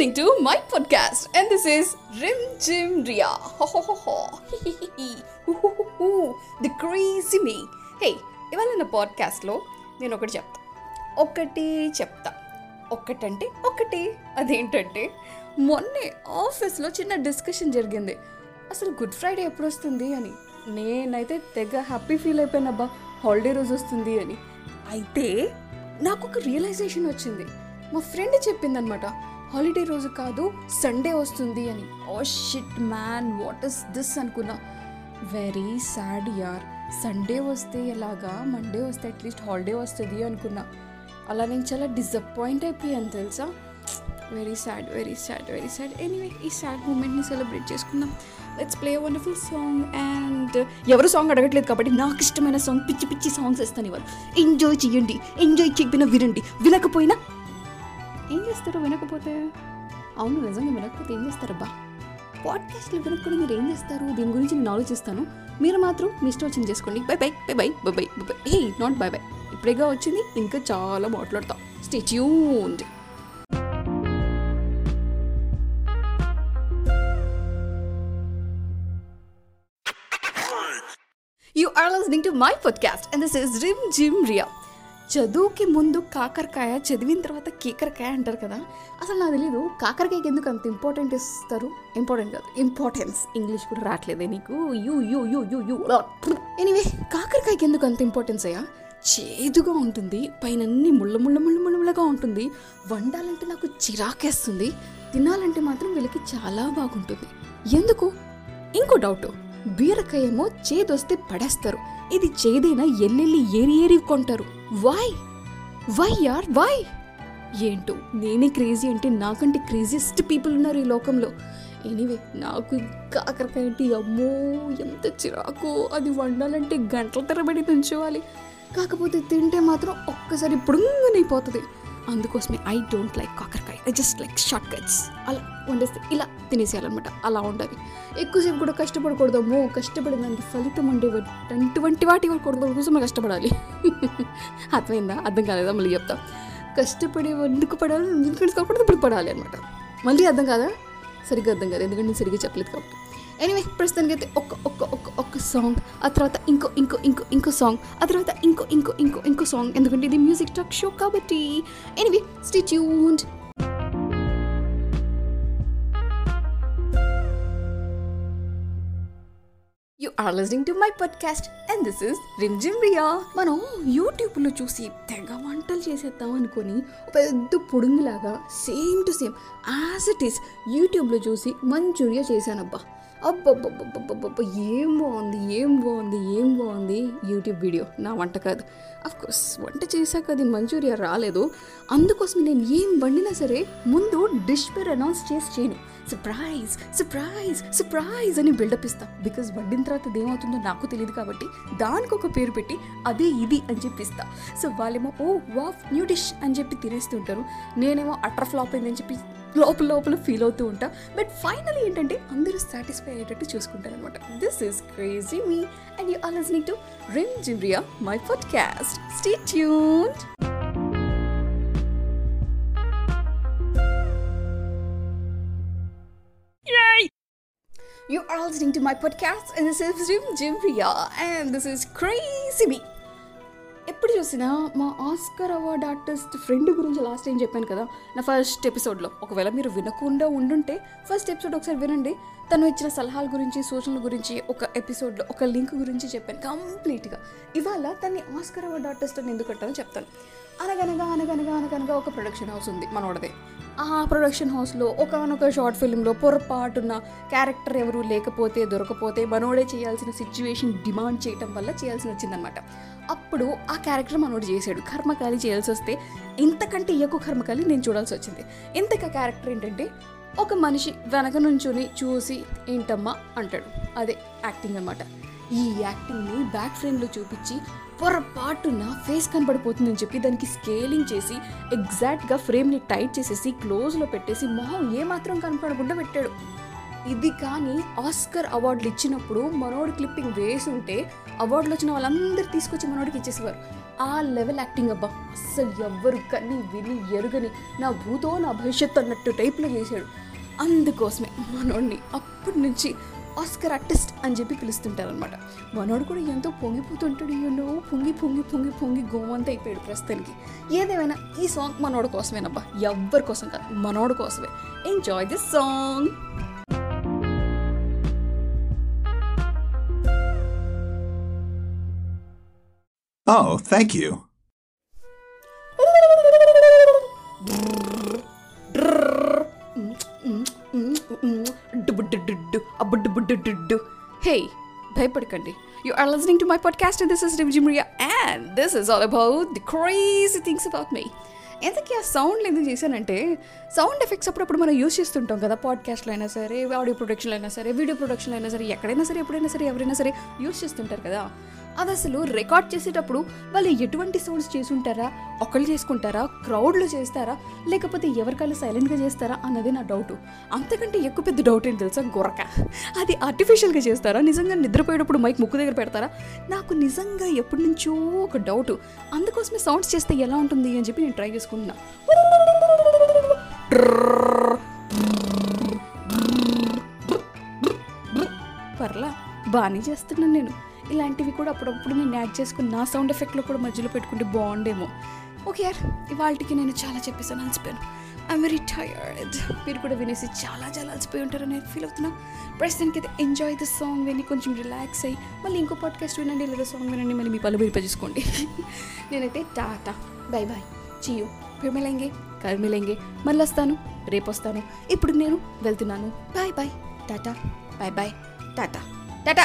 listening to my podcast, and this is Rim Jim Ria. Ho ho ho ho. Hoo, hoo, hoo, hoo. ఇవాళ నా పాడ్కాస్ట్లో నేను ఒకటి చెప్తా. ఒకటి చెప్తా. ఒక్కటంటే ఒకటి. అదేంటంటే మొన్నే ఆఫీస్లో చిన్న డిస్కషన్ జరిగింది. అసలు గుడ్ ఫ్రైడే ఎప్పుడు వస్తుంది అని. నేనైతే తెగ హ్యాపీ ఫీల్ అయిపోయినబ్బా హాలిడే రోజు వస్తుంది అని. అయితే నాకు ఒక రియలైజేషన్ వచ్చింది. మా ఫ్రెండ్ చెప్పిందనమాట. హాలిడే రోజు కాదు సండే వస్తుంది అని. ఓ shit man what is this అనుకున్నా. వెరీ సాడ్ యార్. సండే వస్తే ఎలాగా? మండే వస్తే అట్లీస్ట్ హాలిడే వస్తుంది అనుకున్నా. అలా నేను చాలా డిసప్పాయింట్ అయిపోయాను తెలుసా? Very sad very sad very sad. Anyway ఈ సాడ్ మూమెంట్ని సెలబ్రేట్ చేసుకుందాం. Let's play wonderful song and ఎవరు సాంగ్ అడగట్లేదు కాబట్టి నాకు ఇష్టమైన సాంగ్ పిచ్చి పిచ్చి సాంగ్స్ ఇస్తాను ఇవాళ ఎంజాయ్ చేయండి ఎంజాయ్ చేయకపోయినా వినండి వినకపోయినా ఏం చేస్తారు? వినకపోతే? అవును నిజంగా వినకపోతే ఏం చేస్తారబ్బా పాడ్కాస్ట్లు వినకుండా మీరు ఏం చేస్తారు? దీని గురించి నేను ఆలోచిస్తాను. మీరు మాత్రం మీ ఇష్టం వచ్చింది చేసుకోండి. Bye bye bye bye bye bye bye hey not bye bye ఇప్పుడేగా వచ్చింది. ఇంకా చాలా మాట్లాడతాం. Stay tuned you are listening to my podcast and gym చదువుకి ముందు కాకరకాయ చదివిన తర్వాత కీకరకాయ అంటారు కదా. అసలు నాకు తెలీదు కాకరకాయకి ఎందుకు అంత ఇంపార్టెంట్ ఇస్తారు? ఇంపార్టెంట్ కాదు ఇంపార్టెన్స్ ఇంగ్లీష్ కూడా రావట్లేదే నీకు. You you you you you anyway కాకరకాయకి ఎందుకు అంత ఇంపార్టెన్స్ అయ్యా? చేదుగా ఉంటుంది పైన అన్ని ముళ్ళ ముళ్ళ ముళ్ళ ముళ్ళ ముళ్ళగా ఉంటుంది. వండాలంటే నాకు చిరాకేస్తుంది. తినాలంటే మాత్రం వీళ్ళకి చాలా బాగుంటుంది. ఎందుకు? ఇంకో డౌట్ బీరకాయ ఏమో చేదొస్తే పడేస్తారు. ఇది చేదైనా ఎల్లెల్లి ఏరి ఏరి కొంటారు. వై వై యార్ వై ఏంటో నేనే క్రేజీ అంటే నాకంటే క్రేజియస్ట్ పీపుల్ ఉన్నారు ఈ లోకంలో. ఎనీవే నాకు కాకరకాయ అంటే అమ్మో ఎంత చిరాకు. అది వండాలంటే గంటల తరబడి నుంచోవాలి. కాకపోతే తింటే మాత్రం ఒక్కసారి పుడుంగనైపోతుంది అందుకోసమే ఐ డోంట్ లైక్ కాకరకాయ. I just like short cuts అలా వండేస్తే ఇలా తినేసేయాలన్నమాట. అలా ఉండాలి. ఎక్కువసేపు కూడా కష్టపడకూడదు అమ్మో. కష్టపడిన దానికి ఫలితం ఉండే అటువంటి వాటి కొడుకు కోసం కష్టపడాలి. అర్థమైందా? అర్థం కాలేదా? మళ్ళీ చెప్తా. కష్టపడి ఎందుకు పడాలి? ఎందుకు ఇప్పుడు పడాలి అనమాట మళ్ళీ అర్థం కాదా? సరిగ్గా అర్థం కాదు ఎందుకంటే నేను సరిగ్గా చెప్పలేదు కాబట్టి. ఎనీవే ప్రస్తుతానికి అయితే ఒక్క ఒక్క ఒక్క ఒక్క సాంగ్ ఆ తర్వాత ఇంకో ఇంకో ఇంకో ఇంకో సాంగ్ ఆ తర్వాత ఇంకో ఇంకో ఇంకో ఇంకో సాంగ్ ఎందుకంటే ఇది మ్యూజిక్ టాక్ షో కాబట్టి anyway stay tuned you are listening to my podcast and this is Rim Jhim Riya మనం యూట్యూబ్లో చూసి తెగ వంటలు చేసేద్దాం అనుకొని ఒక పెద్ద పొడుగులాగా same to same as it is యూట్యూబ్లో చూసి మంచూరియా చేశానబ్బా. అబ్బబ్బబ్బబ్బబ్బబ్బ ఏం బాగుంది ఏం బాగుంది ఏం బాగుంది? YouTube video. నా వంట కాదు. కోర్స్ వంట చేశాక అది మంచూరియా రాలేదు. అందుకోసం నేను ఏం వండినా సరే ముందు డిష్ పేరు అనౌన్స్ చేసి చేయను. సర్ప్రైజ్ సర్ప్రైజ్ సర్ప్రైజ్ అని బిల్డప్ ఇస్తా. బికాజ్ వండిన తర్వాత ఏమవుతుందో నాకు తెలియదు కాబట్టి దానికి ఒక పేరు పెట్టి అదే ఇది అని చెప్పి ఇస్తా. సో వాళ్ళేమో ఓ వాఫ్ న్యూ డిష్ అని చెప్పి తినేస్తుంటారు నేనేమో అటర్ ఫ్లాప్ అయిందని చెప్పి లోపల లోపల ఫీల్ అవుతూ ఉంటా. బట్ ఫైనల్ ఏంటంటే అందరూ సాటిస్ఫై అయ్యేటట్టు చూసుకుంటారు అనమాట this is crazy me and you are listening to Rim Jhimriya my podcast stay tuned listening to my podcast, and this is Jim Jim Priya and this is Crazy Me. ఎప్పుడు చూసినా మా Oscar award artist friend గురించి last time చెప్పాను కదా నా first ఎపిసోడ్లో ఒకవేళ మీరు వినకుండా ఉండుంటే ఫస్ట్ ఎపిసోడ్ ఒకసారి వినండి. తను ఇచ్చిన సలహాల గురించి సూచనల గురించి ఒక ఎపిసోడ్లో ఒక లింక్ గురించి చెప్పాను కంప్లీట్గా ఇవాళ తన్ని ఆస్కర్ అవార్డ్ ఆర్టిస్ట్ అని ఎందుకు అంటానో చెప్తాను. అనగనగా అనగనగా అనగనగా ఒక ప్రొడక్షన్ హౌస్ ఉంది మనోడదే. ఆ ప్రొడక్షన్ హౌస్లో ఒకనొక షార్ట్ ఫిల్మ్లో పొరపాటున క్యారెక్టర్ ఎవరు లేకపోతే దొరకపోతే మనోడే చేయాల్సిన సిచ్యువేషన్ డిమాండ్ చేయటం వల్ల చేయాల్సి వచ్చిందనమాట అప్పుడు ఆ క్యారెక్టర్ మనోడు చేశాడు. కర్మకాలి చేయాల్సి వస్తే ఇంతకంటే ఎక్కువ కర్మకాలి నేను చూడాల్సి వచ్చింది. ఇంతక క్యారెక్టర్ ఏంటంటే ఒక మనిషి వెనక నుంచుని చూసి ఏంటమ్మా అంటాడు. అదే యాక్టింగ్ అనమాట ఈ యాక్టింగ్ని బ్యాక్ ఫ్రేమ్లో చూపించి పొరపాటున ఫేస్ కనపడిపోతుందని చెప్పి దానికి స్కేలింగ్ చేసి ఎగ్జాక్ట్గా ఫ్రేమ్ని టైట్ చేసేసి క్లోజ్లో పెట్టేసి మొహం ఏమాత్రం కనపడకుండా పెట్టాడు. ఇది కానీ ఆస్కర్ అవార్డులు ఇచ్చినప్పుడు మనోడు క్లిప్పింగ్ వేసుంటే అవార్డులు వచ్చిన వాళ్ళందరూ తీసుకొచ్చి మనోడికి ఇచ్చేసేవారు. ఆ లెవెల్ యాక్టింగ్ అబ్బా అస్సలు ఎవ్వరు కని విని ఎరుగని నా భూతో నా భవిష్యత్తు అన్నట్టు టైప్లో చేశాడు. అందుకోసమే మనోడిని అప్పటి నుంచి ఆస్కర్ ఆర్టిస్ట్ అని చెప్పి పిలుస్తుంటారనమాట మనోడు కూడా ఎంతో పొంగిపోతుంటాడు ఎన్నో పొంగి పొంగి పొంగి పొంగి గోమంత అయిపోయాడు ప్రస్తుతానికి. ఏదేమైనా ఈ సాంగ్ మనోడు కోసమేనబ్బా? ఎవ్వరి కోసం కాదు మనోడు కోసమే. Enjoy this song Oh, thank you. Hey భయపడకండి. You are listening to my podcast this is Rim Jhimriya and this is all about the crazy things about me ఎంతకీ ఆ సౌండ్లు ఎందుకు చేశానంటే సౌండ్ ఎఫెక్ట్స్ అప్పుడప్పుడు మనం యూస్ చేస్తుంటాం కదా పాడ్కాస్ట్లో అయినా సరే ఆడియో ప్రొడక్షన్లో అయినా సరే వీడియో ప్రొడక్షన్లో అయినా సరే ఎక్కడైనా సరే ఎప్పుడైనా సరే ఎవరైనా సరే యూస్ చేస్తుంటారు కదా. అది అసలు రికార్డ్ చేసేటప్పుడు వాళ్ళు ఎటువంటి సౌండ్స్ చేసుంటారా ఒకళ్ళు చేసుకుంటారా? క్రౌడ్లో చేస్తారా? లేకపోతే ఎవరికైనా సైలెంట్గా చేస్తారా? అన్నది నా డౌట్. అంతకంటే ఎక్కువ పెద్ద డౌట్ ఏంటి తెలుసా? గొరక అది ఆర్టిఫిషియల్గా చేస్తారా? నిజంగా నిద్రపోయేటప్పుడు మైక్ ముక్కు దగ్గర పెడతారా? నాకు నిజంగా ఎప్పటి నుంచో ఒక డౌట్. అందుకోసమే సౌండ్స్ చేస్తే ఎలా ఉంటుంది అని చెప్పి నేను ట్రై చేసుకుంటున్నా. పర్లా? బాగానే చేస్తున్నాను నేను. ఇలాంటివి కూడా అప్పుడప్పుడు నేను యాడ్ చేసుకుని నా సౌండ్ ఎఫెక్ట్లో కూడా మధ్యలో పెట్టుకుంటే బాగుండేమో. ఓకే యార్ ఇవాళకి నేను చాలా చెప్పేసాను అలసిపోయాను. ఐఎమ్ వెరీ టైర్డ్ మీరు కూడా వినేసి చాలా చాలా అలసిపోయి ఉంటారని ఫీల్ అవుతున్నా. ప్రస్తుతానికి అయితే ఎంజాయ్ ద సాంగ్ విని కొంచెం రిలాక్స్ అయ్యి మళ్ళీ ఇంకో పాడ్కాస్ట్ వినండి లేదా సాంగ్ వినండి మళ్ళీ మీ పలు విరిపజేసుకోండి నేనైతే Tata. Bye bye Chiu Phir మిలేంగే మిలేంగే మళ్ళీ వస్తాను. రేపు వస్తాను. ఇప్పుడు నేను వెళ్తున్నాను. Bye bye tata bye bye tata tata